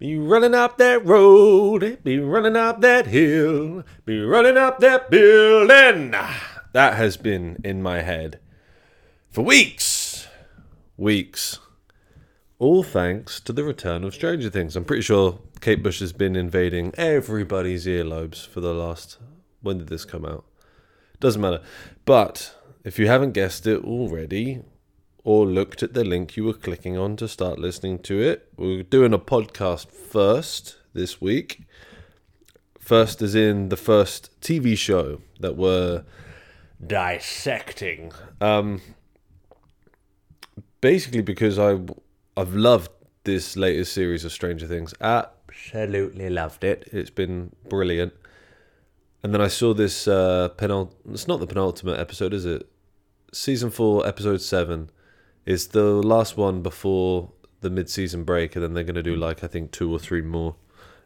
Be running up that road, be running up that hill, be running up that building. That has been in my head for weeks. Weeks. All thanks to the return of Stranger Things. I'm pretty sure Kate Bush has been invading everybody's earlobes for the last. When did this come out? Doesn't matter. But if you haven't guessed it already, or looked at the link you were clicking on to start listening to it. We're doing a podcast first this week. First, is in the first TV show that we're dissecting. Um, basically, because I I've loved this latest series of Stranger Things. Absolutely loved it. It's been brilliant. And then I saw this uh. It's not the penultimate episode, is it? Season four, episode seven is the last one before the mid-season break, and then they're going to do like I think two or three more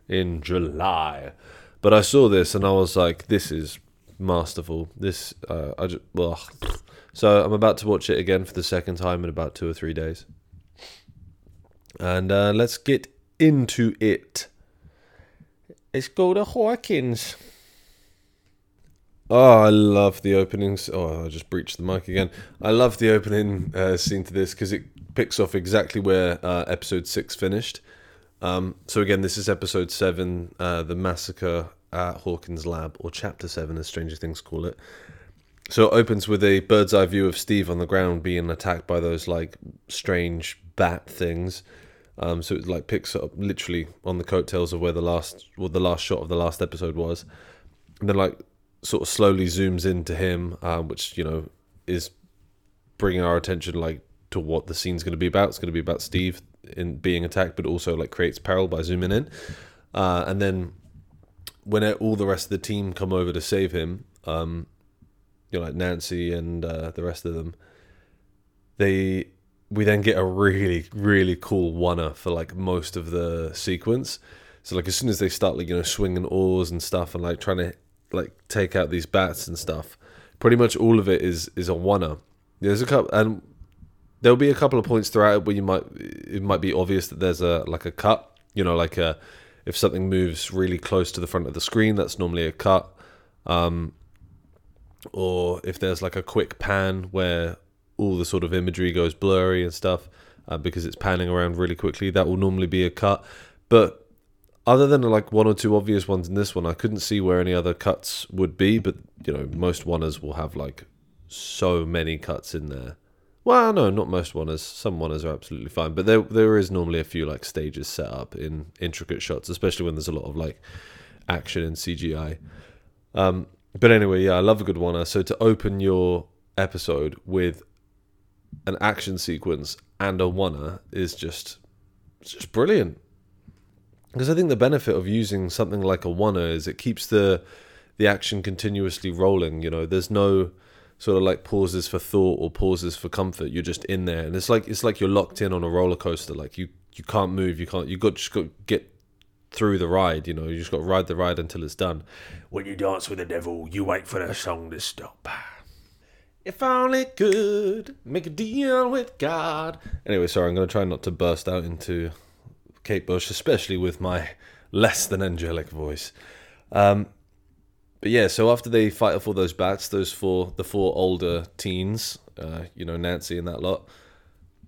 in July. But I saw this and I was like, this is masterful. This uh, I just well, so I'm about to watch it again for the second time in about two or three days, and uh, let's get into it. It's called to Hawkins. Oh, I love the openings. Oh, I just breached the mic again. I love the opening uh, scene to this because it picks off exactly where uh, episode six finished. Um, so again, this is episode seven, uh, the massacre at Hawkins Lab, or chapter seven, as Stranger Things call it. So it opens with a bird's eye view of Steve on the ground being attacked by those like strange bat things. Um, so it like picks up literally on the coattails of where the last, well, the last shot of the last episode was, and then like sort of slowly zooms into him, um, which you know is bringing our attention like to what the scene's going to be about. It's going to be about Steve in being attacked, but also like creates peril by zooming in, uh, and then when all the rest of the team come over to save him, um, you know, like Nancy and uh, the rest of them, they we then get a really really cool oneer for like most of the sequence. So like as soon as they start like you know swinging oars and stuff and like trying to like take out these bats and stuff. Pretty much all of it is is a oneer. There's a couple, and there'll be a couple of points throughout it where you might it might be obvious that there's a like a cut. You know, like a if something moves really close to the front of the screen, that's normally a cut. Um, or if there's like a quick pan where all the sort of imagery goes blurry and stuff uh, because it's panning around really quickly, that will normally be a cut. But other than like one or two obvious ones in this one, I couldn't see where any other cuts would be. But you know, most oneers will have like so many cuts in there. Well, no, not most oneers. Some oneers are absolutely fine, but there there is normally a few like stages set up in intricate shots, especially when there's a lot of like action and CGI. Um, but anyway, yeah, I love a good oneer. So to open your episode with an action sequence and a oneer is just it's just brilliant because I think the benefit of using something like a oneer is it keeps the the action continuously rolling. You know, there's no sort of like pauses for thought or pauses for comfort. You're just in there, and it's like it's like you're locked in on a roller coaster. Like you you can't move. You can't. You got just got to get through the ride. You know, you just got to ride the ride until it's done. When you dance with the devil, you wait for the song to stop. If only could make a deal with God. Anyway, sorry, I'm going to try not to burst out into Kate Bush, especially with my less than angelic voice. Um, but yeah, so after they fight off all those bats, those four, the four older teens, uh, you know, Nancy and that lot,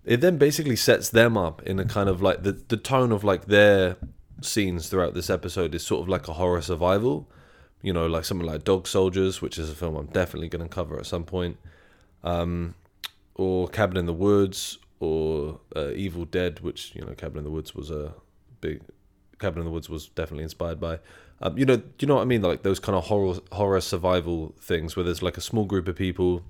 it then basically sets them up in a kind of like the, the tone of like their scenes throughout this episode is sort of like a horror survival. You know, like something like Dog Soldiers, which is a film I'm definitely going to cover at some point. Um, or Cabin in the Woods, or uh, Evil Dead, which you know Cabin in the Woods was a big Cabin in the Woods was definitely inspired by. Um, you know, do you know what I mean? Like those kind of horror horror survival things where there's like a small group of people,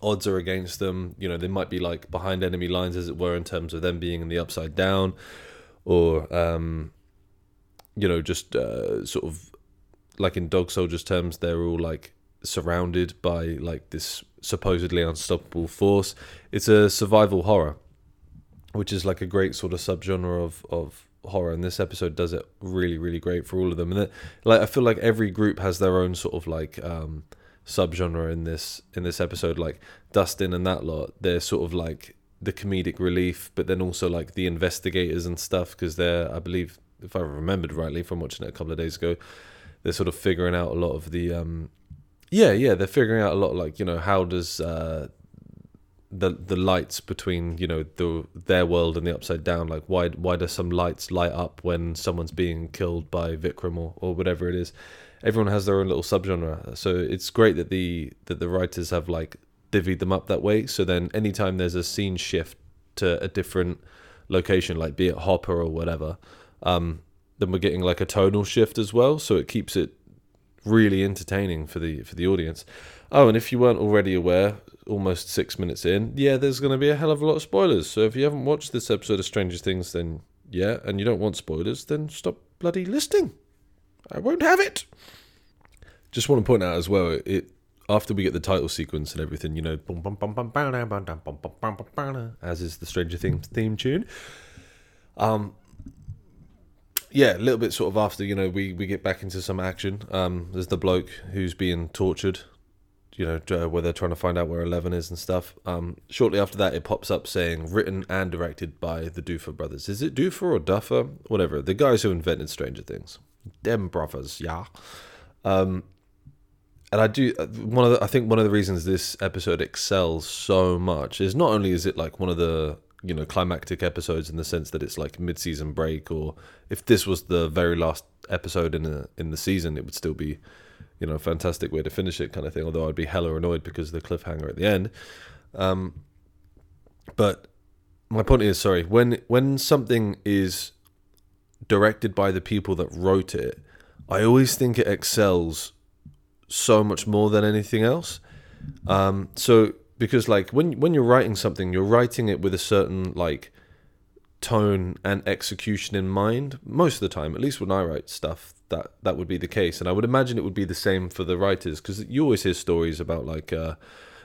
odds are against them. You know, they might be like behind enemy lines, as it were, in terms of them being in the upside down, or um, you know, just uh, sort of like in Dog Soldiers terms, they're all like surrounded by like this supposedly unstoppable force. It's a survival horror, which is like a great sort of subgenre of of horror, and this episode does it really, really great for all of them. And like I feel like every group has their own sort of like um, subgenre in this in this episode. Like Dustin and that lot, they're sort of like the comedic relief, but then also like the investigators and stuff because they're I believe if I remembered rightly from watching it a couple of days ago, they're sort of figuring out a lot of the um, yeah, yeah, they're figuring out a lot like you know how does uh, the the lights between you know the their world and the upside down like why why do some lights light up when someone's being killed by Vecna or, or whatever it is? Everyone has their own little subgenre. So it's great that the that the writers have like divvied them up that way. So then anytime there's a scene shift to a different location like be it Hopper or whatever um then we're getting like a tonal shift as well. So it keeps it really entertaining for the for the audience oh and if you weren't already aware almost six minutes in, yeah, there's going to be a hell of a lot of spoilers. So if you haven't watched this episode of Stranger Things, then yeah, and you don't want spoilers, then stop bloody listening. I won't have it. Just want to point out as well, it after we get the title sequence and everything, you know, as is the Stranger Things theme tune. Um, yeah, a little bit sort of after you know we we get back into some action. Um, there's the bloke who's being tortured you know, where they're trying to find out where Eleven is and stuff. Um, shortly after that, it pops up saying written and directed by the Duffer brothers. Is it Duffer or Duffer? Whatever. The guys who invented Stranger Things. them brothers, yeah. Um, and I do uh, one of the, I think one of the reasons this episode excels so much is not only is it like one of the you know climactic episodes in the sense that it's like mid-season break or if this was the very last episode in the in the season it would still be you know, a fantastic way to finish it kind of thing. Although I'd be hella annoyed because of the cliffhanger at the end. Um, but my point is, sorry, when when something is directed by the people that wrote it, I always think it excels so much more than anything else. Um, so because like when when you're writing something, you're writing it with a certain like tone and execution in mind most of the time at least when i write stuff that that would be the case and i would imagine it would be the same for the writers because you always hear stories about like uh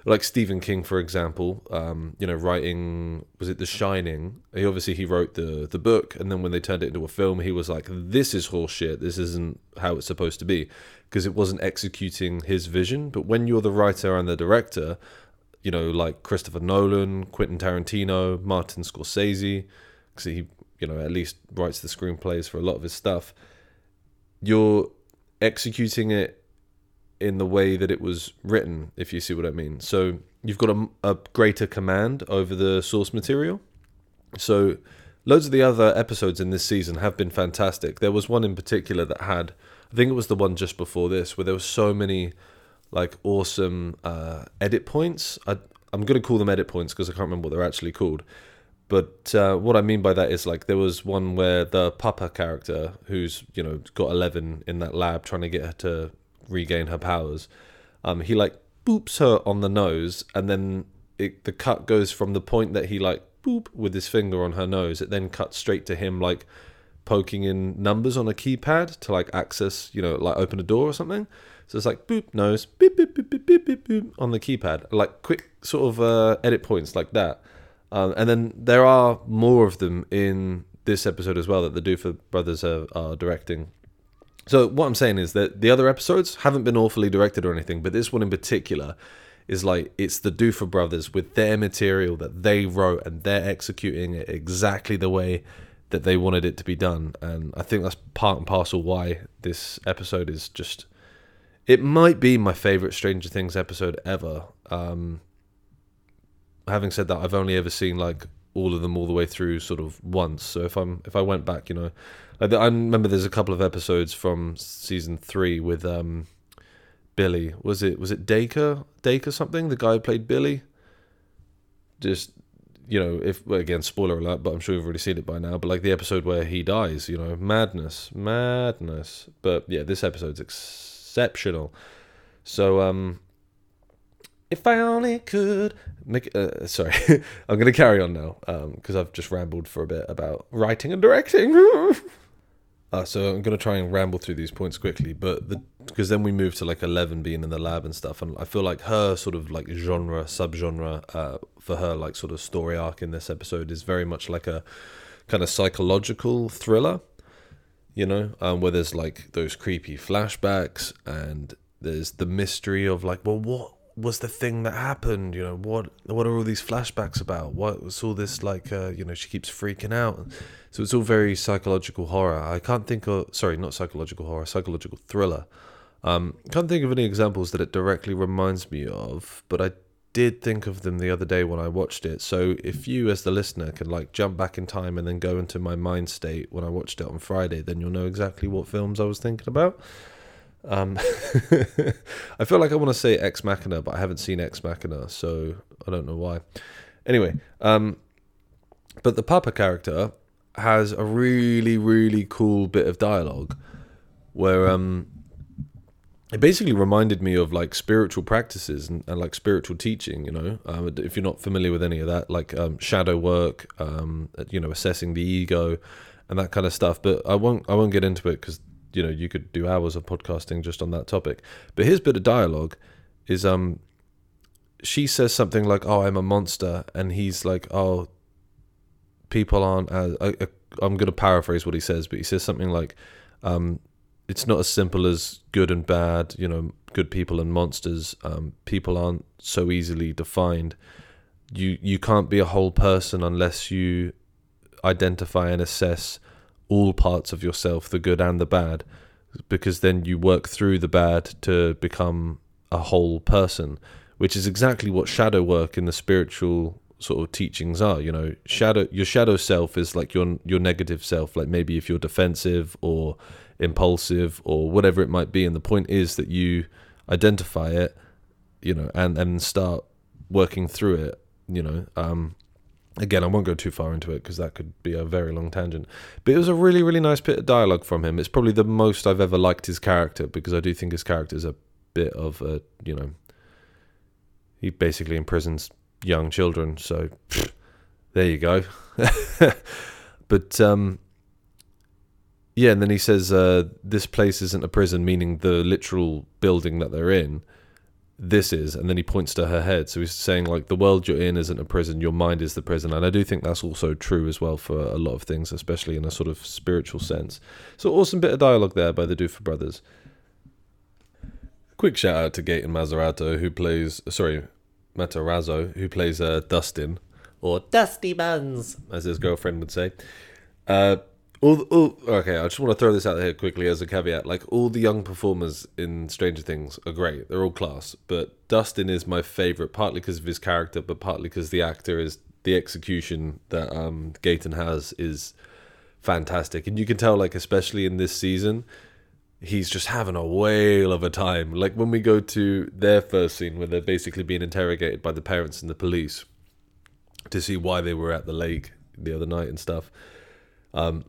like Stephen King, for example, um, you know, writing was it The Shining? He obviously he wrote the the book, and then when they turned it into a film, he was like, "This is horseshit. This isn't how it's supposed to be," because it wasn't executing his vision. But when you're the writer and the director, you know, like Christopher Nolan, Quentin Tarantino, Martin Scorsese, because he, you know, at least writes the screenplays for a lot of his stuff. You're executing it in the way that it was written, if you see what I mean. So you've got a, a greater command over the source material. So loads of the other episodes in this season have been fantastic. There was one in particular that had, I think it was the one just before this, where there were so many like awesome uh, edit points. I, I'm going to call them edit points because I can't remember what they're actually called. But uh, what I mean by that is like there was one where the Papa character, who's you know got Eleven in that lab trying to get her to regain her powers, um, he like boops her on the nose, and then it, the cut goes from the point that he like boop with his finger on her nose. It then cuts straight to him like poking in numbers on a keypad to like access, you know, like open a door or something. So it's like boop nose, beep beep beep beep beep beep, beep on the keypad, like quick sort of uh, edit points like that. Um, and then there are more of them in this episode as well that the Duffer brothers are, are directing. So what I'm saying is that the other episodes haven't been awfully directed or anything, but this one in particular is like it's the Duffer brothers with their material that they wrote and they're executing it exactly the way that they wanted it to be done. And I think that's part and parcel why this episode is just. It might be my favorite Stranger Things episode ever. Um, having said that, I've only ever seen like all of them all the way through sort of once. So if I'm if I went back, you know, I remember there's a couple of episodes from season three with um Billy. Was it was it Dacre Dacre something? The guy who played Billy. Just you know, if again spoiler alert, but I'm sure you've already seen it by now. But like the episode where he dies, you know, madness, madness. But yeah, this episode's exceptional. So um, if I only could make. Uh, sorry, I'm going to carry on now because um, I've just rambled for a bit about writing and directing. uh, so I'm going to try and ramble through these points quickly, but because then we move to like Eleven being in the lab and stuff, and I feel like her sort of like genre, subgenre uh, for her like sort of story arc in this episode is very much like a kind of psychological thriller. You know, um, where there's like those creepy flashbacks and there's the mystery of like, well, what was the thing that happened? You know, what what are all these flashbacks about? What was all this like? Uh, you know, she keeps freaking out. So it's all very psychological horror. I can't think of sorry, not psychological horror, psychological thriller. Um, can't think of any examples that it directly reminds me of, but I did think of them the other day when I watched it. So if you, as the listener, can like jump back in time and then go into my mind state when I watched it on Friday, then you'll know exactly what films I was thinking about. Um, I feel like I want to say Ex Machina, but I haven't seen Ex Machina, so I don't know why. Anyway, um, but the Papa character has a really, really cool bit of dialogue where um, it basically reminded me of like spiritual practices and, and like spiritual teaching you know? Um, if you're not familiar with any of that like um, shadow work um, you know assessing the ego and that kind of stuff but i won't i won't get into it because you know you could do hours of podcasting just on that topic. But his bit of dialogue is um she says something like oh i'm a monster and he's like oh people aren't as I, i'm going to paraphrase what he says but he says something like um it's not as simple as good and bad you know good people and monsters um people aren't so easily defined you you can't be a whole person unless you identify and assess all parts of yourself, the good and the bad, because then you work through the bad to become a whole person, which is exactly what shadow work in the spiritual sort of teachings are. You know, shadow your shadow self is like your your negative self, like maybe if you're defensive or impulsive or whatever it might be. And the point is that you identify it, you know, and and start working through it. You know, um, again, I won't go too far into it because that could be a very long tangent. But it was a really, really nice bit of dialogue from him. It's probably the most I've ever liked his character because I do think his character is a bit of a, you know, he basically imprisons young children. So there you go. but um, yeah, and then he says, uh, "This place isn't a prison," meaning the literal building that they're in this is and then he points to her head. So he's saying like the world you're in isn't a prison your mind is the prison. And i do think that's also true as well for a lot of things especially in a sort of spiritual sense. So awesome bit of dialogue there by the Duffer brothers. Quick shout out to Gaten Matarazzo who plays sorry Matarazzo who plays uh, Dustin. Or Dusty Buns as his girlfriend would say. Uh, all, all okay. I just want to throw this out here quickly as a caveat. Like all the young performers in Stranger Things are great; they're all class. But Dustin is my favorite, partly because of his character, but partly because the actor is the execution that um, Gaten has is fantastic, and you can tell, like especially in this season, he's just having a whale of a time. Like when we go to their first scene where they're basically being interrogated by the parents and the police to see why they were at the lake the other night and stuff. Um,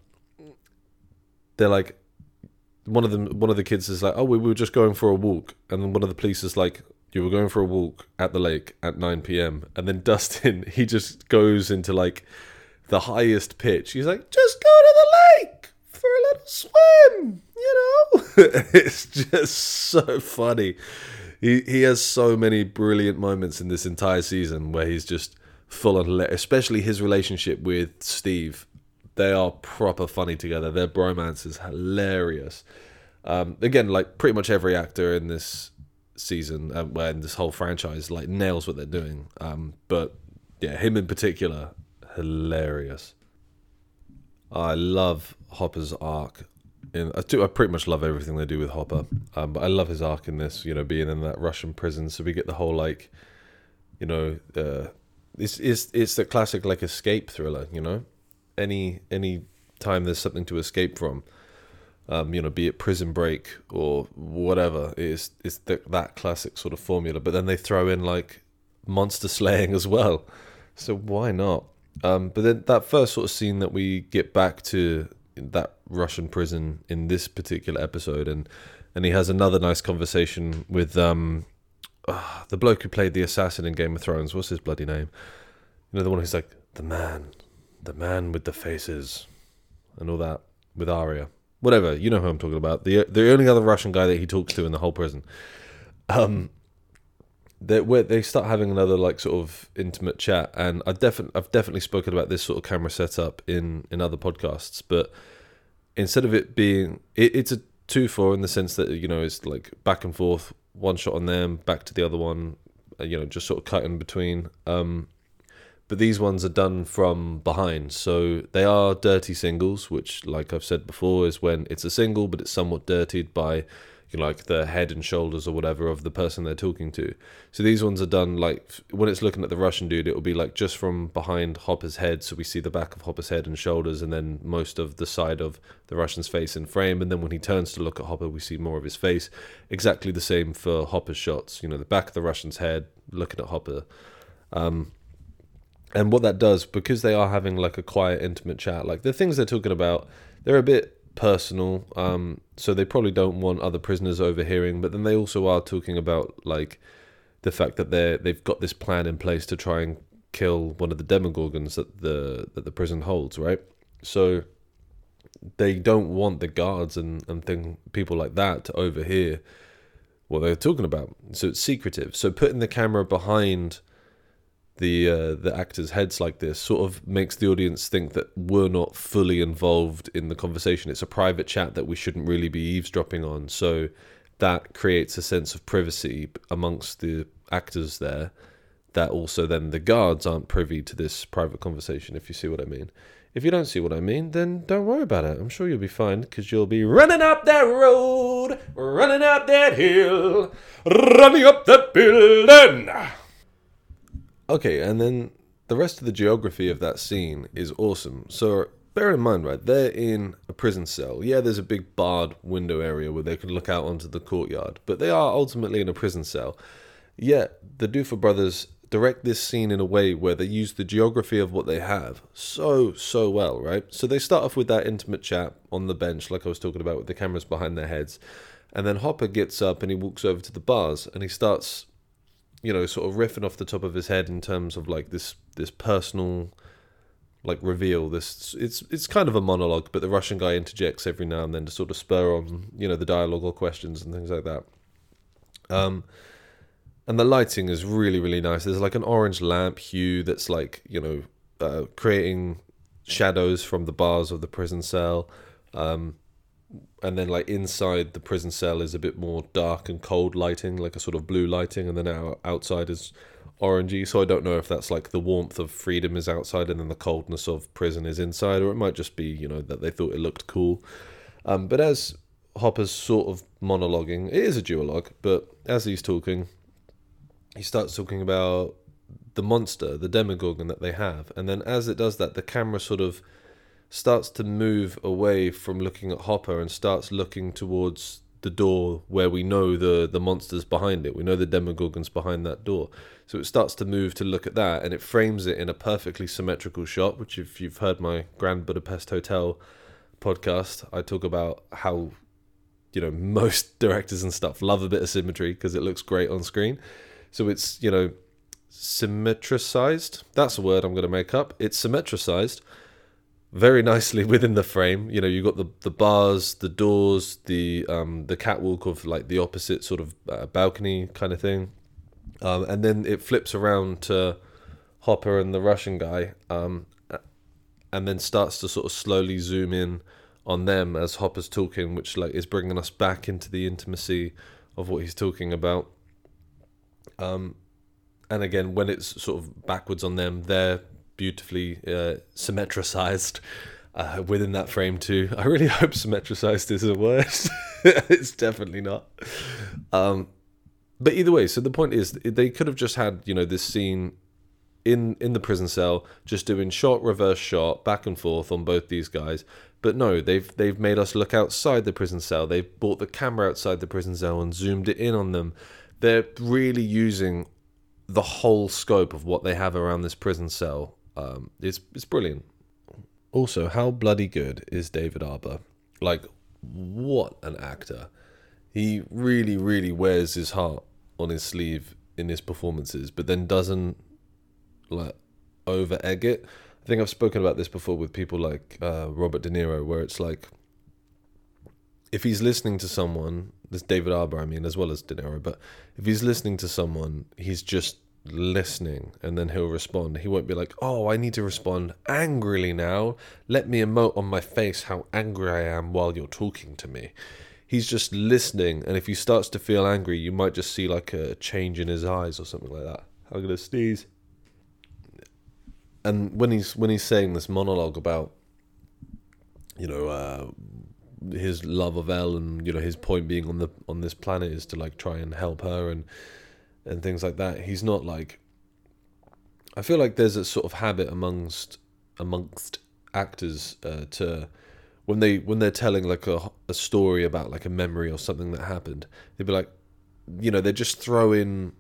they're like one of them one of the kids is like oh we were just going for a walk. And then one of the police is like you were going for a walk at the lake at 9 p.m and then dustin he just goes into like the highest pitch. He's like just go to the lake for a little swim you know? It's just so funny. He he has so many brilliant moments in this entire season where he's just full on especially his relationship with steve they are proper funny together. Their bromance is hilarious. Um, again, like pretty much every actor in this season um, and this whole franchise like nails what they're doing. Um, but yeah, him in particular, hilarious. I love Hopper's arc. In, I, do, I pretty much love everything they do with Hopper, um, but I love his arc in this. You know, being in that Russian prison, so we get the whole like, you know, uh, it's it's it's the classic like escape thriller. You know, any any time there's something to escape from, um, you know, be it Prison Break or whatever, it's it's the, that classic sort of formula. But then they throw in like monster slaying as well, so why not? Um, but then that first sort of scene that we get back to that Russian prison in this particular episode, and and he has another nice conversation with um, uh, the bloke who played the assassin in Game of Thrones. What's his bloody name? You know, the one who's like the man, the man with the faces, and all that with Arya. Whatever, you know who I'm talking about. The the only other Russian guy that he talks to in the whole prison. Um, they where they start having another like sort of intimate chat, and I definitely I've definitely spoken about this sort of camera setup in in other podcasts, but instead of it being it, it's a two for in the sense that you know it's like back and forth, one shot on them, back to the other one, you know, just sort of cut in between. Um, but these ones are done from behind, so they are dirty singles, which, like I've said before, is when it's a single, but it's somewhat dirtied by you know, like the head and shoulders or whatever of the person they're talking to. So these ones are done like when it's looking at the Russian dude, it will be like just from behind Hopper's head, so we see the back of Hopper's head and shoulders, and then most of the side of the Russian's face in frame. And then when he turns to look at Hopper, we see more of his face. Exactly the same for Hopper's shots. You know, the back of the Russian's head, looking at Hopper. Um, and what that does, because they are having like a quiet, intimate chat, like the things they're talking about, they're a bit personal, um, so they probably don't want other prisoners overhearing. But then they also are talking about like the fact that they they've got this plan in place to try and kill one of the demogorgons that the that the prison holds, right? So they don't want the guards and and thing people like that to overhear what they're talking about. So it's secretive. So putting the camera behind the uh, the actors' heads like this sort of makes the audience think that we're not fully involved in the conversation. It's a private chat that we shouldn't really be eavesdropping on. So that creates a sense of privacy amongst the actors there. That also then the guards aren't privy to this private conversation. If you see what I mean. If you don't see what I mean, then don't worry about it. I'm sure you'll be fine because you'll be running up that road, running up that hill, running up that building. Okay, and then the rest of the geography of that scene is awesome. So bear in mind, right, they're in a prison cell. Yeah, there's a big barred window area where they can look out onto the courtyard, but they are ultimately in a prison cell. Yet the Duffer brothers direct this scene in a way where they use the geography of what they have so so well, right? So they start off with that intimate chat on the bench, like I was talking about, with the cameras behind their heads, and then Hopper gets up and he walks over to the bars and he starts you know, sort of riffing off the top of his head in terms of like this this personal like reveal. This it's it's kind of a monologue, but the Russian guy interjects every now and then to sort of spur on you know the dialogue or questions and things like that. Um, and the lighting is really really nice. There's like an orange lamp hue that's like you know uh, creating shadows from the bars of the prison cell. Um, and then like inside the prison cell is a bit more dark and cold lighting, like a sort of blue lighting, and then our outside is orangey. So I don't know if that's like the warmth of freedom is outside and then the coldness of prison is inside, or it might just be you know that they thought it looked cool. Um, but as Hopper's sort of monologuing, it is a duologue, but as he's talking, he starts talking about the monster, the Demogorgon that they have, and then as it does that, the camera sort of starts to move away from looking at Hopper and starts looking towards the door where we know the the monsters behind it. We know the Demogorgons behind that door. So it starts to move to look at that, and it frames it in a perfectly symmetrical shot. Which, if you've heard my Grand Budapest Hotel podcast, I talk about how you know most directors and stuff love a bit of symmetry because it looks great on screen. So it's you know symmetricized. That's a word I'm going to make up. It's symmetricized very nicely within the frame. You know, you've got the the bars, the doors, the um the catwalk of like the opposite sort of uh, balcony kind of thing, um, and then it flips around to Hopper and the Russian guy, um, and then starts to sort of slowly zoom in on them as Hopper's talking, which like is bringing us back into the intimacy of what he's talking about. Um, and again, when it's sort of backwards on them, they're beautifully uh, symmetricized uh, within that frame too. I really hope symmetricized is a word. it's definitely not. Um, but either way, so the point is they could have just had you know this scene in in the prison cell, just doing shot reverse shot back and forth on both these guys. But no, they've they've made us look outside the prison cell. They've brought the camera outside the prison cell and zoomed it in on them. They're really using the whole scope of what they have around this prison cell um, it's it's brilliant. Also, how bloody good is David Harbour? Like, what an actor! He really, really wears his heart on his sleeve in his performances, but then doesn't like over egg it. I think I've spoken about this before with people like uh, Robert De Niro, where it's like if he's listening to someone, this David Harbour, I mean, as well as De Niro, but if he's listening to someone, he's just listening and then he'll respond. He won't be like, oh, I need to respond angrily now. Let me emote on my face how angry I am while you're talking to me. he's just listening, and if he starts to feel angry, you might just see like a change in his eyes or something like that. I'm gonna sneeze. And when he's when he's saying this monologue about, you know, uh, his love of Elle, and you know his point being on the on this planet is to like try and help her and and things like that. He's not like. I feel like there's a sort of habit amongst amongst actors uh, to when they when they're telling like a, a story about like a memory or something that happened, they'd be like, you know, they just throw in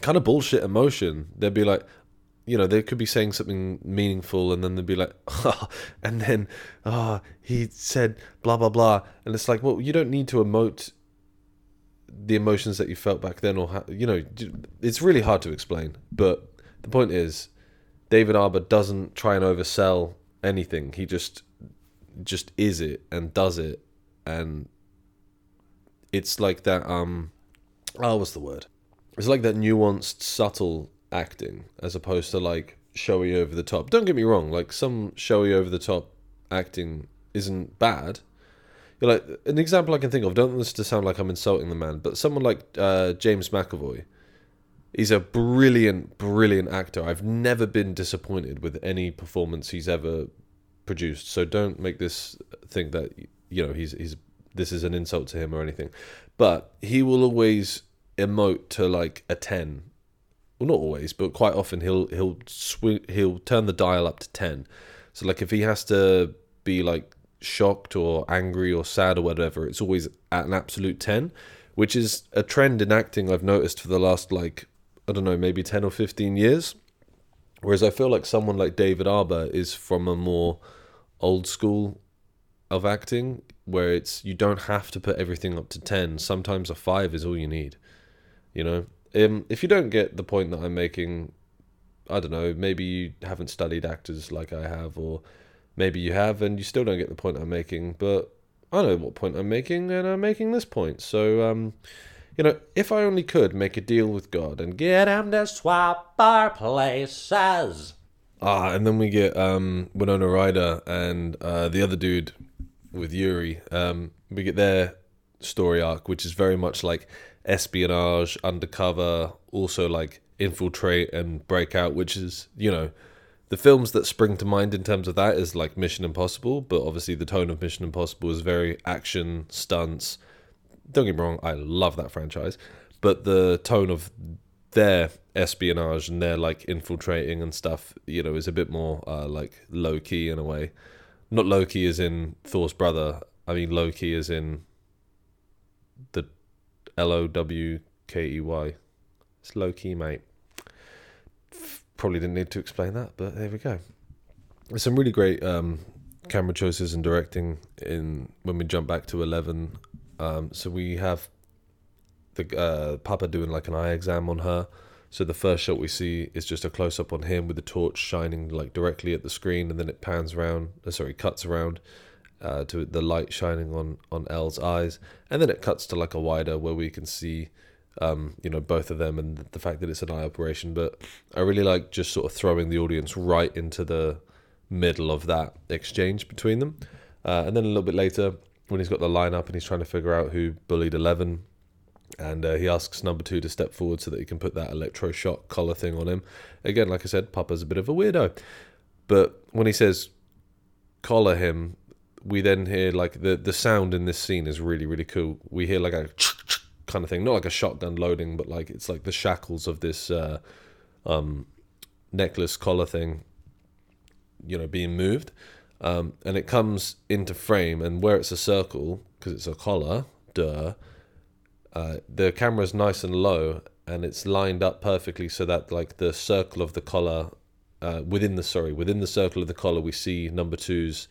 kind of bullshit emotion. They'd be like, you know, they could be saying something meaningful, and then they'd be like, oh, and then, ah, oh, he said blah blah blah, and it's like, well, you don't need to emote the emotions that you felt back then, or ha- you know, it's really hard to explain. But the point is, David Harbour doesn't try and oversell anything. He just just is it and does it and it's like that um oh what's the word it's like that nuanced subtle acting as opposed to like showy over the top don't get me wrong like some showy over the top acting isn't bad You're like an example i can think of don't want this to sound like i'm insulting the man but someone like uh, james mcavoy he's a brilliant brilliant actor i've never been disappointed with any performance he's ever produced. So don't make this think that you know he's he's this is an insult to him or anything. But he will always emote to like a ten. Well, not always, but quite often he'll he'll swing he'll turn the dial up to ten. So like if he has to be like shocked or angry or sad or whatever, it's always at an absolute ten, which is a trend in acting I've noticed for the last like I don't know maybe ten or fifteen years. Whereas I feel like someone like David Harbour is from a more old school of acting where it's you don't have to put everything up to 10 sometimes a 5 is all you need you know? Um, if you don't get the point that i'm making i don't know maybe you haven't studied actors like i have or maybe you have and you still don't get the point i'm making but i know what point i'm making and i'm making this point so um, you know, if I only could make a deal with God and get him to swap our places. Ah, and then we get um, Winona Ryder and uh, the other dude with Yuri. Um, we get their story arc, which is very much like espionage, undercover, also like infiltrate and break out, which is, you know, the films that spring to mind in terms of that is like Mission Impossible, but obviously the tone of Mission Impossible is very action, stunts, don't get me wrong, I love that franchise, but the tone of their espionage and their like infiltrating and stuff, you know, is a bit more uh, like low key in a way. Not low key as in Thor's brother. I mean low key as in the L O W K E Y. It's low key, mate. Probably didn't need to explain that, but there we go. There's some really great um, camera choices and directing in when we jump back to eleven um, so we have the uh, Papa doing like an eye exam on her. So the first shot we see is just a close up on him with the torch shining like directly at the screen, and then it pans around. Uh, sorry, cuts around uh, to the light shining on on Elle's eyes, and then it cuts to like a wider where we can see, um, you know, both of them and the fact that it's an eye operation. But I really like just sort of throwing the audience right into the middle of that exchange between them, uh, and then a little bit later when he's got the lineup and he's trying to figure out who bullied 11 and uh, he asks number two to step forward so that he can put that electroshock collar thing on him. Again like i said papa's a bit of a weirdo. But when he says collar him we then hear like the the sound in this scene is really really cool. We hear like a kind of thing. Not like a shotgun loading but like it's like the shackles of this uh, um, necklace collar thing you know being moved. Um, and it comes into frame, and where it's a circle, because it's a collar, duh, uh, the camera's nice and low, and it's lined up perfectly so that like the circle of the collar, uh, within the sorry, within the circle of the collar, we see number two's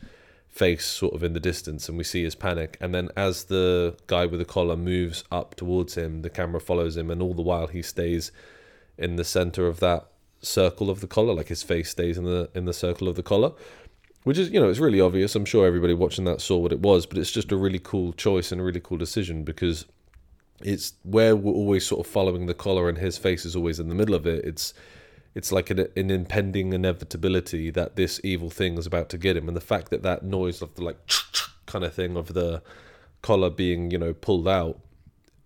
face sort of in the distance, and we see his panic. And then as the guy with the collar moves up towards him, the camera follows him, and all the while he stays in the center of that circle of the collar, like his face stays in the in the circle of the collar which is you know it's really obvious i'm sure everybody watching that saw what it was but it's just a really cool choice and a really cool decision because it's where we're always sort of following the collar and his face is always in the middle of it it's it's like an, an impending inevitability that this evil thing is about to get him and the fact that that noise of the like kind of thing of the collar being you know pulled out,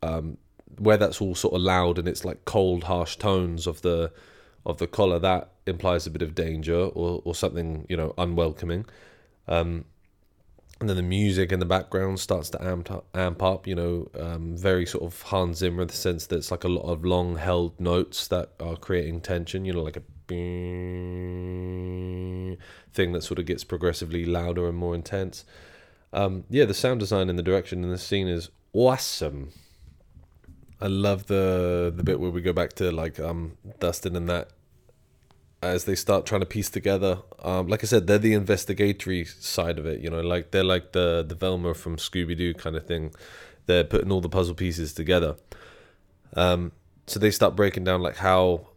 um, where that's all sort of loud and it's like cold, harsh tones of the of the collar that implies a bit of danger or or something you know unwelcoming. Um, and then the music in the background starts to amp up, amp up you know, um, very sort of Hans Zimmer in the sense that it's like a lot of long held notes that are creating tension, you know, like a thing that sort of gets progressively louder and more intense. Um, yeah, the sound design and the direction in the scene is awesome. I love the the bit where we go back to like um, Dustin and that as they start trying to piece together. Um, like I said, they're the investigatory side of it. You know, like they're like the the Velma from Scooby Doo kind of thing. They're putting all the puzzle pieces together. Um, so they start breaking down like how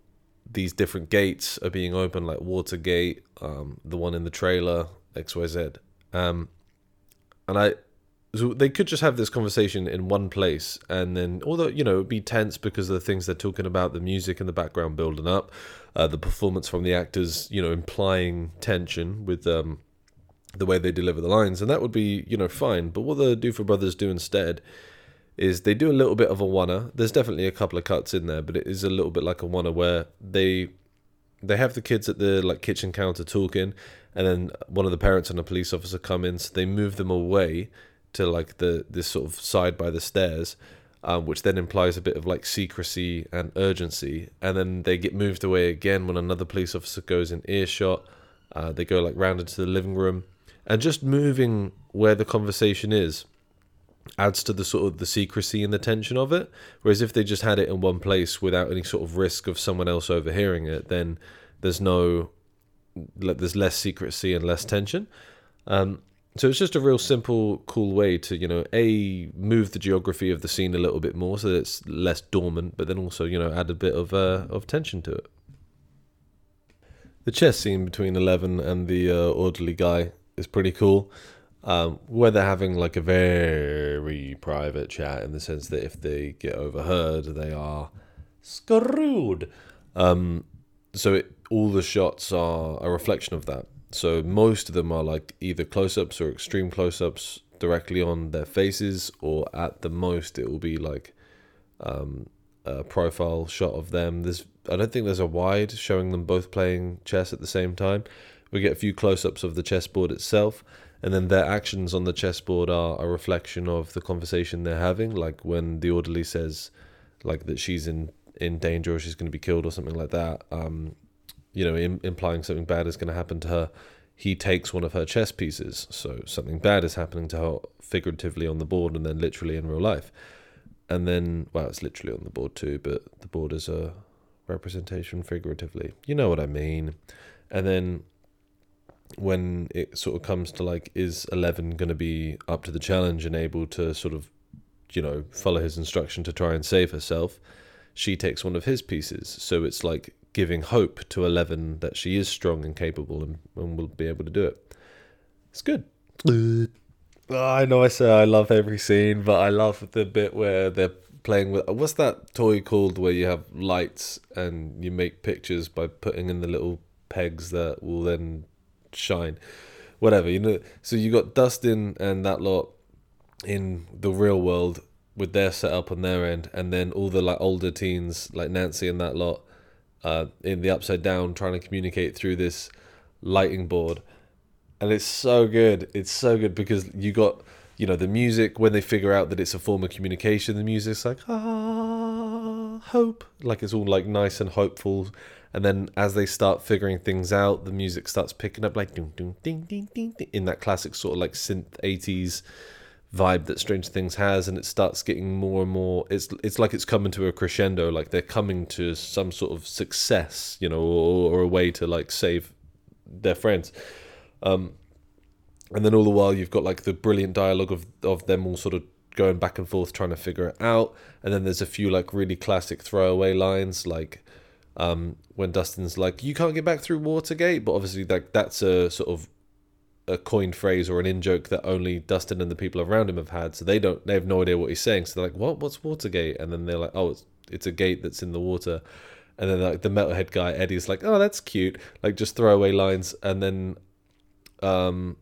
these different gates are being opened, like Watergate, um, the one in the trailer, X Y Z. Um, and I so they could just have this conversation in one place and then although you know it would be tense because of the things they're talking about the music in the background building up uh, the performance from the actors you know implying tension with um, the way they deliver the lines and that would be you know fine. But what the Duffer brothers do instead is they do a little bit of a oneer there's definitely a couple of cuts in there but it is a little bit like a oneer where they they have the kids at the like kitchen counter talking and then one of the parents and a police officer come in so they move them away to like the this sort of side by the stairs, um, which then implies a bit of like secrecy and urgency. And then they get moved away again when another police officer goes in earshot. Uh, they go like round into the living room, and just moving where the conversation is adds to the sort of the secrecy and the tension of it. Whereas if they just had it in one place without any sort of risk of someone else overhearing it, then there's no there's less secrecy and less tension. Um, so it's just a real simple, cool way to, you know, a move the geography of the scene a little bit more so it's less dormant, but then also, you know, add a bit of uh, of tension to it. The chess scene between Eleven and the uh, orderly guy is pretty cool. Um, where they're having like a very private chat in the sense that if they get overheard, they are screwed. Um, so it, all the shots are a reflection of that. So most of them are like either close ups or extreme close ups directly on their faces, or at the most it will be like um, a profile shot of them. There's I don't think there's a wide showing them both playing chess at the same time. We get a few close ups of the chessboard itself, and then their actions on the chessboard are a reflection of the conversation they're having. Like when the orderly says, like that she's in in danger or she's going to be killed or something like that. Um, you know, Im- implying something bad is going to happen to her, he takes one of her chess pieces. So something bad is happening to her figuratively on the board and then literally in real life. And then, well, it's literally on the board too, but the board is a representation figuratively. You know what I mean. And then when it sort of comes to like, is Eleven going to be up to the challenge and able to sort of, you know, follow his instruction to try and save herself? She takes one of his pieces. So it's like giving hope to Eleven that she is strong and capable and, and will be able to do it. It's good. I know I say I love every scene, but I love the bit where they're playing with what's that toy called where you have lights and you make pictures by putting in the little pegs that will then shine. Whatever, you know. So you got Dustin and that lot in the real world with their setup on their end, and then all the like older teens like Nancy and that lot uh, in the upside down trying to communicate through this lighting board. And it's so good. It's so good because you got you know the music when they figure out that it's a form of communication the music's like ah hope. Like it's all like nice and hopeful. And then as they start figuring things out the music starts picking up like ding ding ding ding ding in that classic sort of like synth 80s vibe that Strange Things has, and it starts getting more and more. It's it's like it's coming to a crescendo, like they're coming to some sort of success, you know, or, or a way to like save their friends. Um, and then all the while you've got like the brilliant dialogue of of them all sort of going back and forth trying to figure it out. And then there's a few like really classic throwaway lines like. Um, when Dustin's like, "You can't get back through Watergate," but obviously, like that's a sort of a coined phrase or an in joke that only Dustin and the people around him have had. So they don't, they have no idea what he's saying. So they're like, "What? What's Watergate?" And then they're like, "Oh, it's it's a gate that's in the water." And then like the metalhead guy Eddie's like, "Oh, that's cute." Like just throwaway lines. And then, um,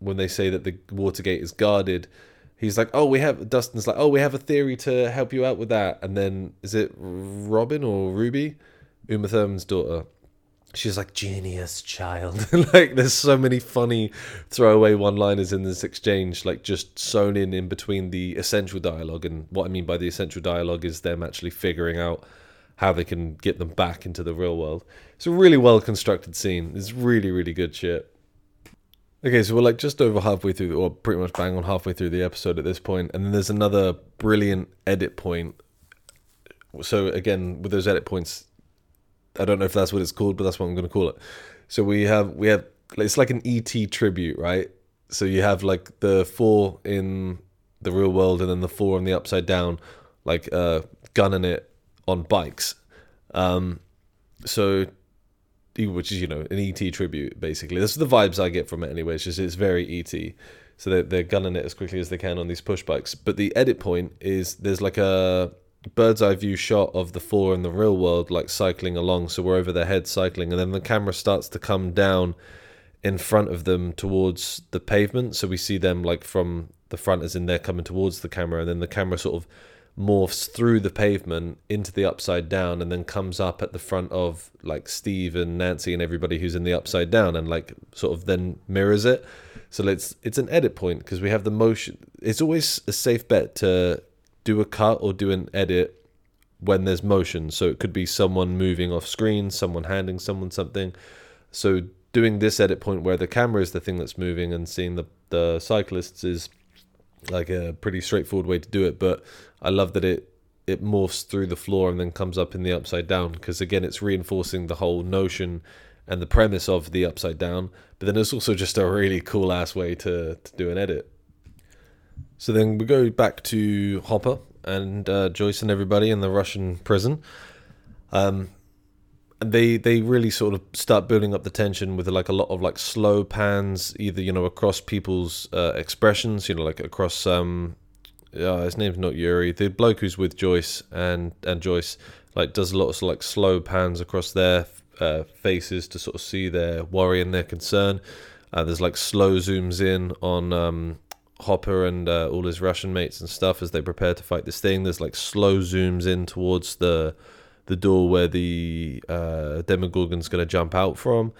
when they say that the Watergate is guarded, he's like, "Oh, we have." Dustin's like, "Oh, we have a theory to help you out with that." And then is it Robin or Ruby, Uma Thurman's daughter? She's like, "Genius, child!" like, there's so many funny throwaway one-liners in this exchange, like just sewn in in between the essential dialogue. And what I mean by the essential dialogue is them actually figuring out how they can get them back into the real world. It's a really well constructed scene. It's really, really good shit. Okay, so we're like just over halfway through, or pretty much bang on halfway through the episode at this point, and then there's another brilliant edit point. So again, with those edit points, I don't know if that's what it's called, but that's what I'm going to call it. So we have we have it's like an ET tribute, right? So you have like the four in the real world, and then the four on the upside down, like uh, gunning it on bikes. Um, so which is you know an ET tribute basically. This is the vibes I get from it anyway. It's just it's very ET. So they're, they're gunning it as quickly as they can on these push bikes. But the edit point is there's like a bird's eye view shot of the four in the real world like cycling along. So we're over their head cycling, and then the camera starts to come down in front of them towards the pavement. So we see them like from the front, as in they're coming towards the camera, and then the camera sort of morphs through the pavement into the upside down and then comes up at the front of like Steve and Nancy and everybody who's in the upside down and like sort of then mirrors it. So it's it's an edit point because we have the motion. It's always a safe bet to do a cut or do an edit when there's motion. So it could be someone moving off screen, someone handing someone something. So doing this edit point where the camera is the thing that's moving and seeing the the cyclists is like a pretty straightforward way to do it. But I love that it it morphs through the floor and then comes up in the upside down because again it's reinforcing the whole notion and the premise of the upside down but then it's also just a really cool ass way to, to do an edit so then we go back to hopper and uh, joyce and everybody in the russian prison um, and they they really sort of start building up the tension with like a lot of like slow pans either you know across people's uh, expressions you know like across um uh, his name's not Yuri. The bloke who's with Joyce and and Joyce like does a lot of like slow pans across their uh, faces to sort of see their worry and their concern. Uh, there's like slow zooms in on um, Hopper and uh, all his Russian mates and stuff as they prepare to fight this thing. There's like slow zooms in towards the the door where the uh, Demogorgon's going to jump out from.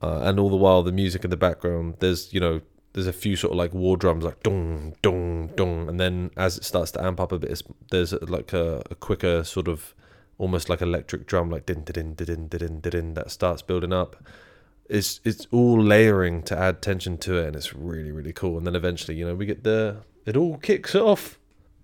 Uh, and all the while, the music in the background, there's you know there's a few sort of like war drums like dong dong dong and then as it starts to amp up a bit there's like a, a, quicker sort of almost like electric drum like din din din din din din that starts building up it's it's all layering to add tension to it and it's really really cool and then eventually you know we get the it all kicks off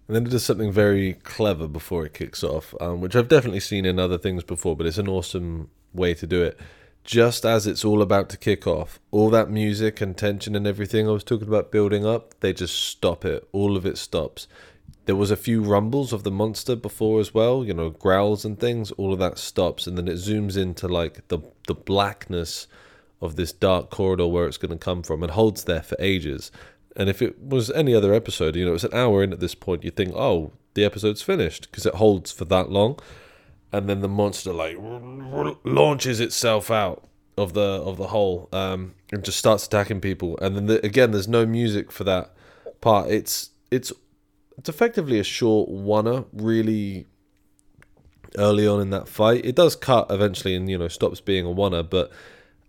and then it does something very clever before it kicks off um, which I've definitely seen in other things before but it's an awesome way to do it just as it's all about to kick off, all that music and tension and everything I was talking about building up, they just stop it. All of it stops. There was a few rumbles of the monster before as well, you know, growls and things. All of that stops, and then it zooms into like the the blackness of this dark corridor where it's going to come from, and holds there for ages. And if it was any other episode, you know, it's an hour in at this point, you think, oh, the episode's finished because it holds for that long and then the monster like launches itself out of the of the hole um, and just starts attacking people. And then the, again, there's no music for that part. It's it's it's effectively a short oneer, really early on in that fight. It does cut eventually, and you know stops being a oneer, but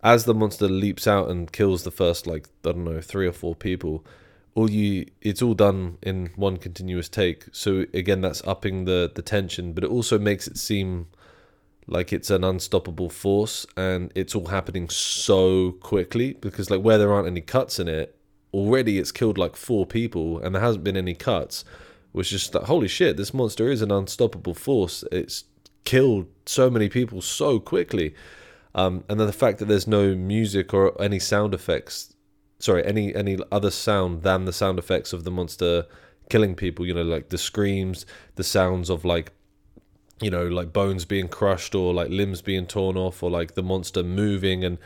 as the monster leaps out and kills the first like I don't know three or four people, all you it's all done in one continuous take. So again that's upping the the tension but it also makes it seem like it's an unstoppable force and it's all happening so quickly because like where there aren't any cuts in it already it's killed like four people and there hasn't been any cuts which is like holy shit this monster is an unstoppable force. It's killed so many people so quickly um, and then the fact that there's no music or any sound effects sorry any any other sound than the sound effects of the monster killing people you know like the screams the sounds of like you know like bones being crushed or like limbs being torn off or like the monster moving and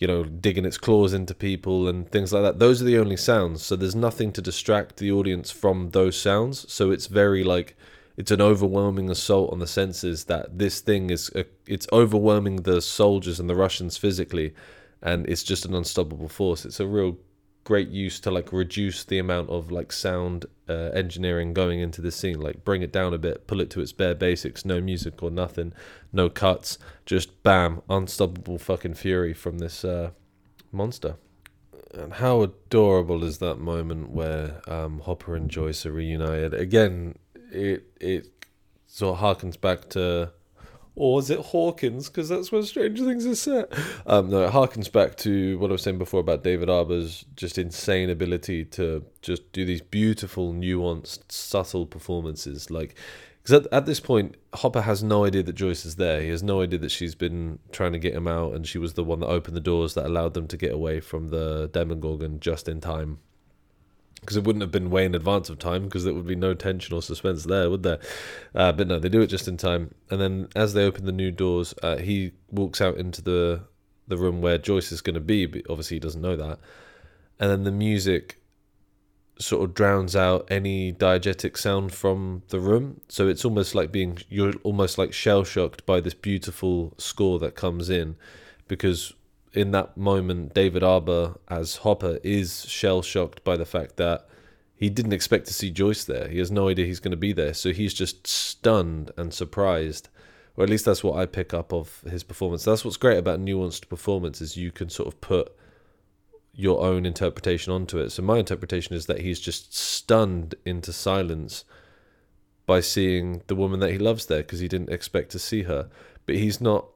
you know digging its claws into people and things like that. Those are the only sounds. So there's nothing to distract the audience from those sounds. So it's very like it's an overwhelming assault on the senses that this thing is a, it's overwhelming the soldiers and the Russians physically and it's just an unstoppable force. It's a real great use to like reduce the amount of like sound uh, engineering going into the scene like bring it down a bit pull it to its bare basics no music or nothing no cuts just bam unstoppable fucking fury from this uh, monster and how adorable is that moment where um, Hopper and Joyce are reunited again it it sort of harkens back to or is it Hawkins? Because that's where Stranger Things is set. Um, no, it harkens back to what I was saying before about David Harbour's just insane ability to just do these beautiful, nuanced, subtle performances. Like, because at, at this point, Hopper has no idea that Joyce is there. He has no idea that she's been trying to get him out, and she was the one that opened the doors that allowed them to get away from the Demogorgon just in time because it wouldn't have been way in advance of time because there would be no tension or suspense there, would there? Uh, but no, they do it just in time. And then as they open the new doors, uh, he walks out into the the room where Joyce is going to be. But obviously, he doesn't know that. And then the music sort of drowns out any diegetic sound from the room. So it's almost like being you're almost like shell shocked by this beautiful score that comes in because in that moment, David Harbour as Hopper is shell shocked by the fact that he didn't expect to see Joyce there. He has no idea he's going to be there, so he's just stunned and surprised. Or at least that's what I pick up of his performance. That's what's great about nuanced performance is you can sort of put your own interpretation onto it. So my interpretation is that he's just stunned into silence by seeing the woman that he loves there because he didn't expect to see her. But he's not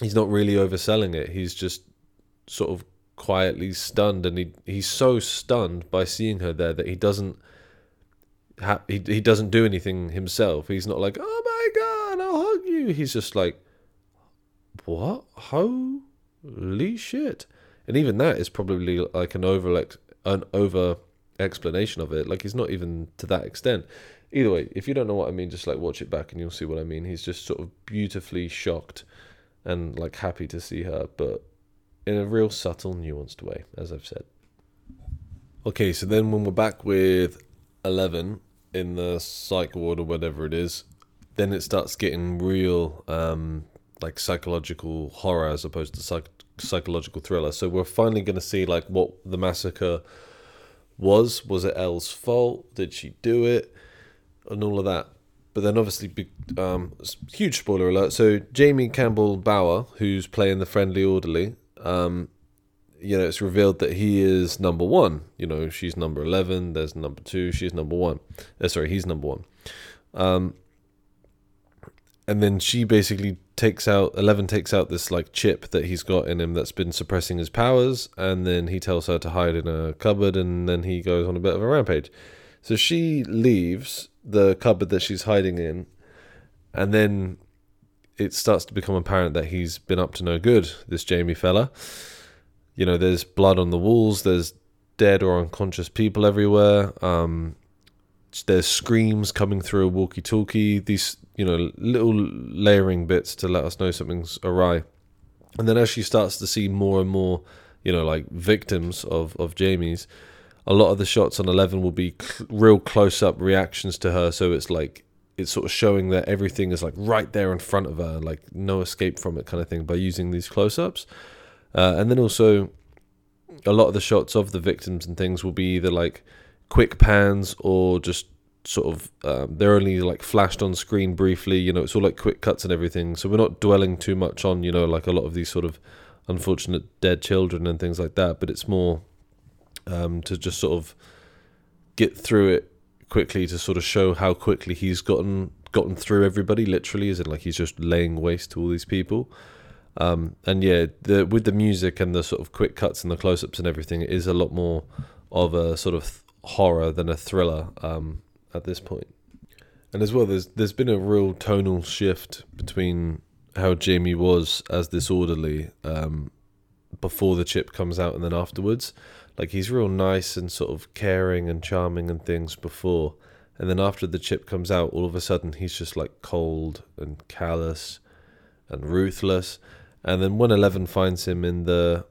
he's not really overselling it. He's just sort of quietly stunned, and he he's so stunned by seeing her there that he doesn't ha- he he doesn't do anything himself. He's not like, oh my god, I'll hug you. He's just like, what? Holy shit! And even that is probably like an over an over explanation of it. Like he's not even to that extent. Either way, if you don't know what I mean, just like watch it back and you'll see what I mean. He's just sort of beautifully shocked and like happy to see her, but in a real subtle, nuanced way, as I've said. Okay, so then when we're back with 11 in the psych ward or whatever it is, then it starts getting real, um, like psychological horror as opposed to psych- psychological thriller. So we're finally going to see like what the massacre was. Was it Elle's fault? Did she do it? And all of that. But then, obviously, um, huge spoiler alert. So Jamie Campbell Bower, who's playing the friendly orderly, um, you know, it's revealed that he is number one. You know, she's number eleven. There's number two. She's number one. Uh, sorry, he's number one. Um, and then she basically takes out Eleven takes out this like chip that he's got in him that's been suppressing his powers, and then he tells her to hide in a cupboard, and then he goes on a bit of a rampage. So she leaves the cupboard that she's hiding in, and then it starts to become apparent that he's been up to no good. This Jamie fella, you know, there's blood on the walls. There's dead or unconscious people everywhere. Um, there's screams coming through a walkie-talkie. These, you know, little layering bits to let us know something's awry. And then as she starts to see more and more, you know, like victims of of Jamie's, a lot of the shots on 11 will be cl- real close up reactions to her so it's like it's sort of showing that everything is like right there in front of her like no escape from it kind of thing by using these close ups uh, and then also a lot of the shots of the victims and things will be either like quick pans or just sort of um, they're only like flashed on screen briefly you know it's all like quick cuts and everything. So we're not dwelling too much on you know like a lot of these sort of unfortunate dead children and things like that but it's more um, to just sort of get through it quickly to sort of show how quickly he's gotten gotten through everybody. Literally, is it like he's just laying waste to all these people. Um, and yeah, the with the music and the sort of quick cuts and the close-ups and everything, it is a lot more of a sort of horror than a thriller um, at this point. And as well, there's there's been a real tonal shift between how Jamie was as disorderly um, before the chip comes out and then afterwards. Like he's real nice and sort of caring and charming and things before, and then after the chip comes out, all of a sudden he's just like cold and callous and ruthless. And then when Eleven finds him in the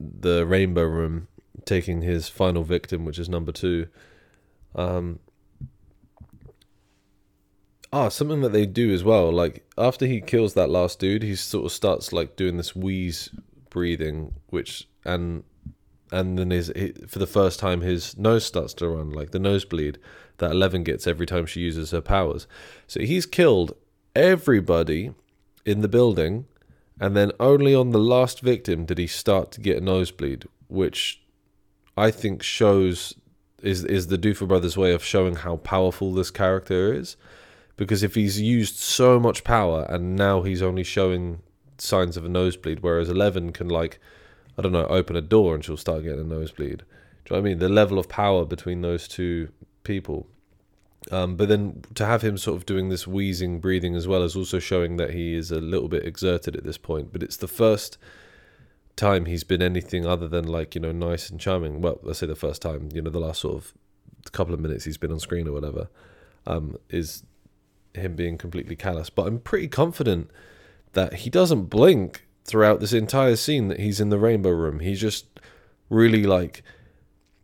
the rainbow room taking his final victim, which is number two, um, Ah, something that they do as well. Like after he kills that last dude, he sort of starts like doing this wheeze breathing, which and and then his he, for the first time his nose starts to run like the nosebleed that Eleven gets every time she uses her powers. So he's killed everybody in the building, and then only on the last victim did he start to get a nosebleed, which I think shows is is the Duffer Brothers' way of showing how powerful this character is. Because if he's used so much power and now he's only showing signs of a nosebleed, whereas Eleven can like, I don't know, open a door and she'll start getting a nosebleed. Do you know what I mean? The level of power between those two people. Um, but then to have him sort of doing this wheezing breathing as well is also showing that he is a little bit exerted at this point. But it's the first time he's been anything other than like you know nice and charming. Well, let's say the first time, you know, the last sort of couple of minutes he's been on screen or whatever, um, is him being completely callous. But I'm pretty confident that he doesn't blink throughout this entire scene that he's in the rainbow room. He's just really like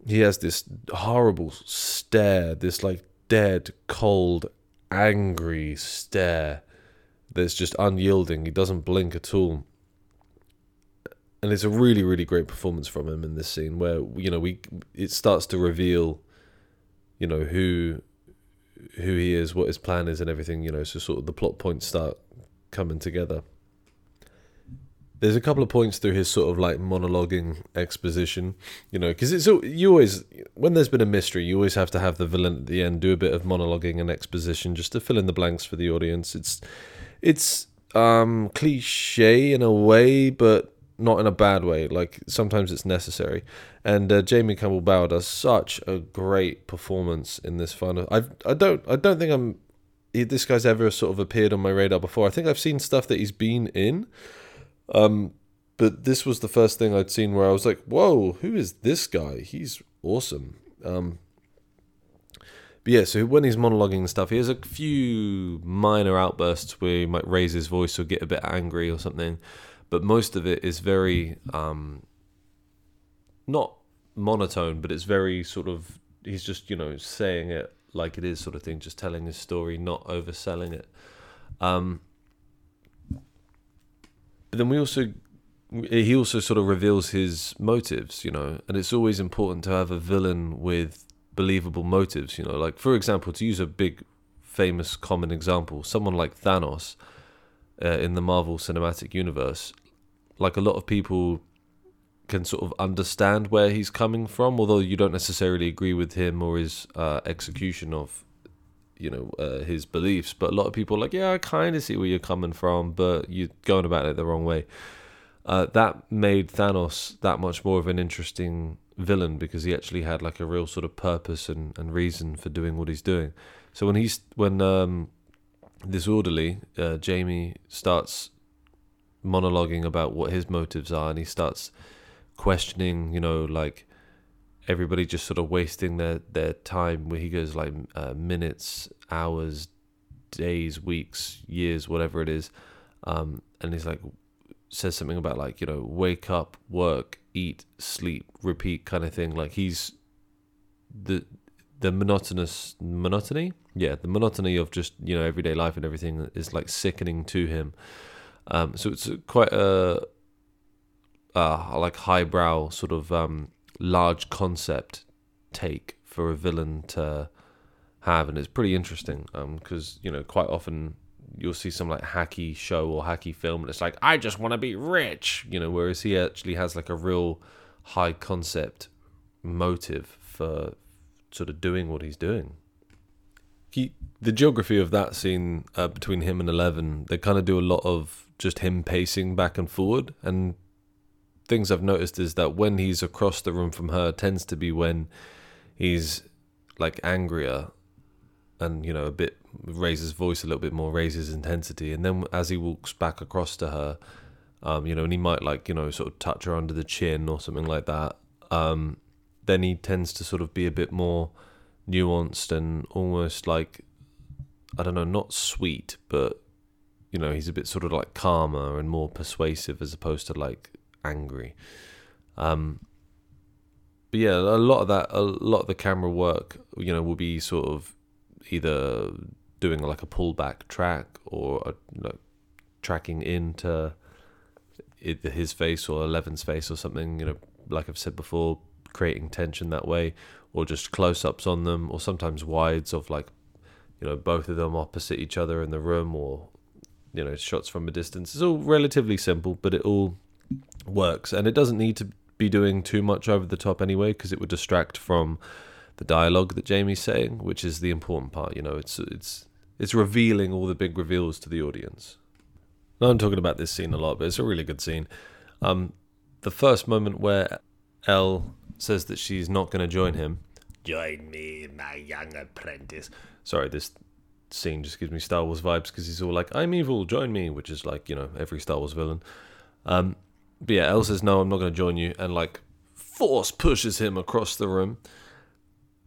he has this horrible stare, this like dead, cold, angry stare that's just unyielding. He doesn't blink at all. And it's a really, really great performance from him in this scene where, you know, we it starts to reveal, you know, who who he is, what his plan is and everything, you know, so sort of the plot points start coming together. There's a couple of points through his sort of like monologuing exposition, you know, because it's you always when there's been a mystery, you always have to have the villain at the end do a bit of monologuing and exposition just to fill in the blanks for the audience. It's it's um cliche in a way, but not in a bad way. Like sometimes it's necessary. And uh, Jamie Campbell Bower does such a great performance in this final. I I don't I don't think I'm this guy's ever sort of appeared on my radar before. I think I've seen stuff that he's been in. Um, but this was the first thing I'd seen where I was like, "Whoa, who is this guy? He's awesome." Um, but yeah, so when he's monologuing and stuff, he has a few minor outbursts where he might raise his voice or get a bit angry or something but most of it is very um, not monotone, but it's very sort of he's just you know saying it like it is, sort of thing, just telling his story, not overselling it. Um, but then we also he also sort of reveals his motives, you know, and it's always important to have a villain with believable motives, you know, like for example, to use a big famous common example, someone like Thanos uh, in the Marvel Cinematic Universe like a lot of people can sort of understand where he's coming from, although you don't necessarily agree with him or his uh, execution of, you know, uh, his beliefs. But a lot of people are like, yeah, I kind of see where you're coming from, but you're going about it the wrong way. Uh, that made Thanos that much more of an interesting villain because he actually had like a real sort of purpose and, and reason for doing what he's doing. So when he's when um, disorderly, uh, Jamie starts monologuing about what his motives are, and he starts questioning, you know, like everybody just sort of wasting their their time. Where he goes like uh, minutes, hours, days, weeks, years, whatever it is, um, and he's like says something about like you know wake up, work, eat, sleep, repeat kind of thing. Like he's the the monotonous monotony yeah the monotony of just you know everyday life and everything is like sickening to him um, so it's quite a, a like highbrow sort of um, large concept take for a villain to have, and it's pretty interesting because um, you know quite often you'll see some like hacky show or hacky film, and it's like I just want to be rich, you know, whereas he actually has like a real high concept motive for sort of doing what he's doing he the geography of that scene uh, between him and Eleven, they kind of do a lot of just him pacing back and forward. And things I've noticed is that when he's across the room from her, tends to be when he's like angrier and you know a bit raises voice a little bit more, raises intensity, and then as he walks back across to her, um, you know, and he might like you know sort of touch her under the chin or something like that. Um, then he tends to sort of be a bit more nuanced and almost like I don't know, not sweet, but you know, he's a bit sort of like calmer and more persuasive as opposed to like angry. Um, but yeah, a lot of that, a lot of the camera work, you know, will be sort of either doing like a pullback track or a, know, tracking into his face or Eleven's face or something, you know, like I've said before, creating tension that way, or just close ups on them, or sometimes wides of like, you know, both of them opposite each other in the room, or you know, shots from a distance. It's all relatively simple, but it all works, and it doesn't need to be doing too much over the top anyway, because it would distract from the dialogue that Jamie's saying, which is the important part. You know, it's it's it's revealing all the big reveals to the audience. Now I'm talking about this scene a lot, but it's a really good scene. Um, the first moment where Elle says that she's not going to join him. Join me, my young apprentice. Sorry, this scene just gives me Star Wars vibes because he's all like, "I'm evil, join me," which is like you know every Star Wars villain. Um, but yeah, Elle says, "No, I'm not going to join you," and like force pushes him across the room.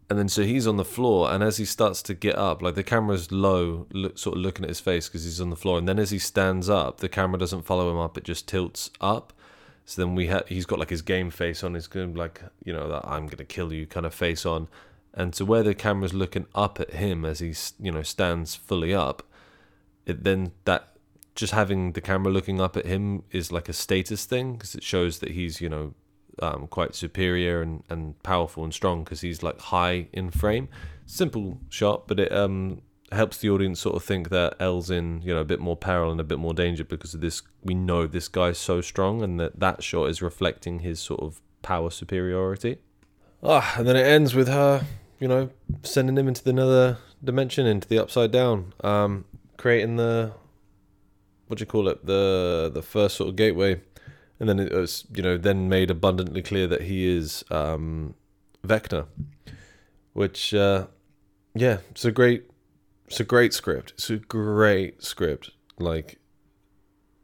And then so he's on the floor, and as he starts to get up, like the camera's low, look, sort of looking at his face because he's on the floor. And then as he stands up, the camera doesn't follow him up; it just tilts up. So then we have he's got like his game face on, his going like you know that I'm gonna kill you kind of face on, and to where the camera's looking up at him as he you know stands fully up, it then that just having the camera looking up at him is like a status thing because it shows that he's you know um, quite superior and, and powerful and strong because he's like high in frame. Simple shot, but it um, helps the audience sort of think that Elle's in you know a bit more peril and a bit more danger because of this. We know this guy's so strong, and that that shot is reflecting his sort of power superiority. Ah, and then it ends with her, you know, sending him into the another dimension, into the upside down, um, creating the what do you call it, the the first sort of gateway and then it was you know then made abundantly clear that he is um, Vecna, which uh, yeah, it's a great it's a great script. It's a great script. Like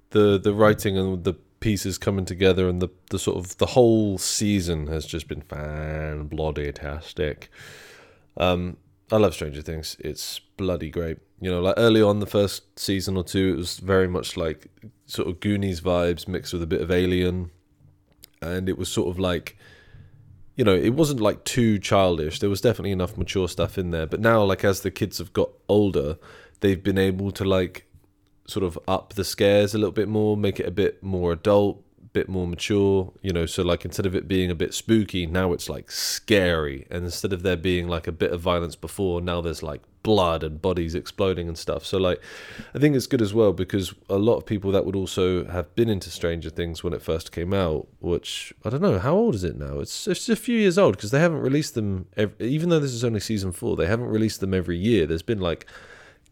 the the writing and the pieces coming together and the the sort of the whole season has just been fan bloody tastic. Um, I love Stranger Things. It's bloody great. You know, like early on the first season or two, it was very much like sort of Goonies vibes mixed with a bit of Alien, and it was sort of like, you know, it wasn't like too childish. There was definitely enough mature stuff in there. But now, like as the kids have got older, they've been able to like sort of up the scares a little bit more, make it a bit more adult, bit more mature, you know. So like instead of it being a bit spooky, now it's like scary, and instead of there being like a bit of violence before, now there's like blood and bodies exploding and stuff. So like, I think it's good as well because a lot of people that would also have been into Stranger Things when it first came out, which I don't know how old is it now. It's it's a few years old because they haven't released them. Every, even though this is only season four, they haven't released them every year. There's been like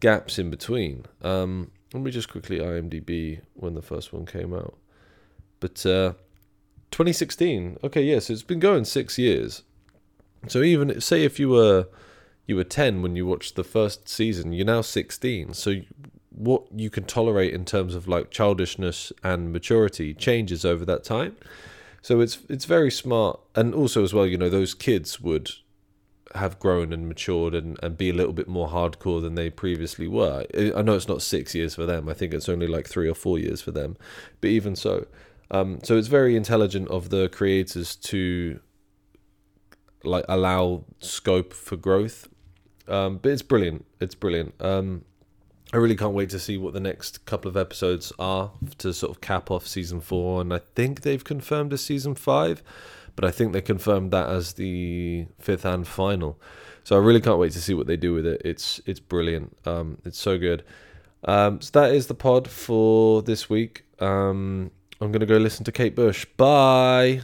gaps in between. Um, let me just quickly IMDb when the first one came out. But uh, 2016, okay, yeah, so it's been going six years. So even say if you were you were 10 when you watched the first season, you're now 16. So what you can tolerate in terms of like childishness and maturity changes over that time. So it's it's very smart, and also as well, you know, those kids would have grown and matured and, and be a little bit more hardcore than they previously were. I know it's not six years for them. I think it's only like three or four years for them, but even so, um, so it's very intelligent of the creators to like allow scope for growth. Um, but it's brilliant. It's brilliant. Um, I really can't wait to see what the next couple of episodes are to sort of cap off season four. And I think they've confirmed a season five, but I think they confirmed that as the fifth and final. So I really can't wait to see what they do with it. It's it's brilliant. Um, it's so good. Um, so that is the pod for this week. I'm going to go listen to Kate Bush. Bye.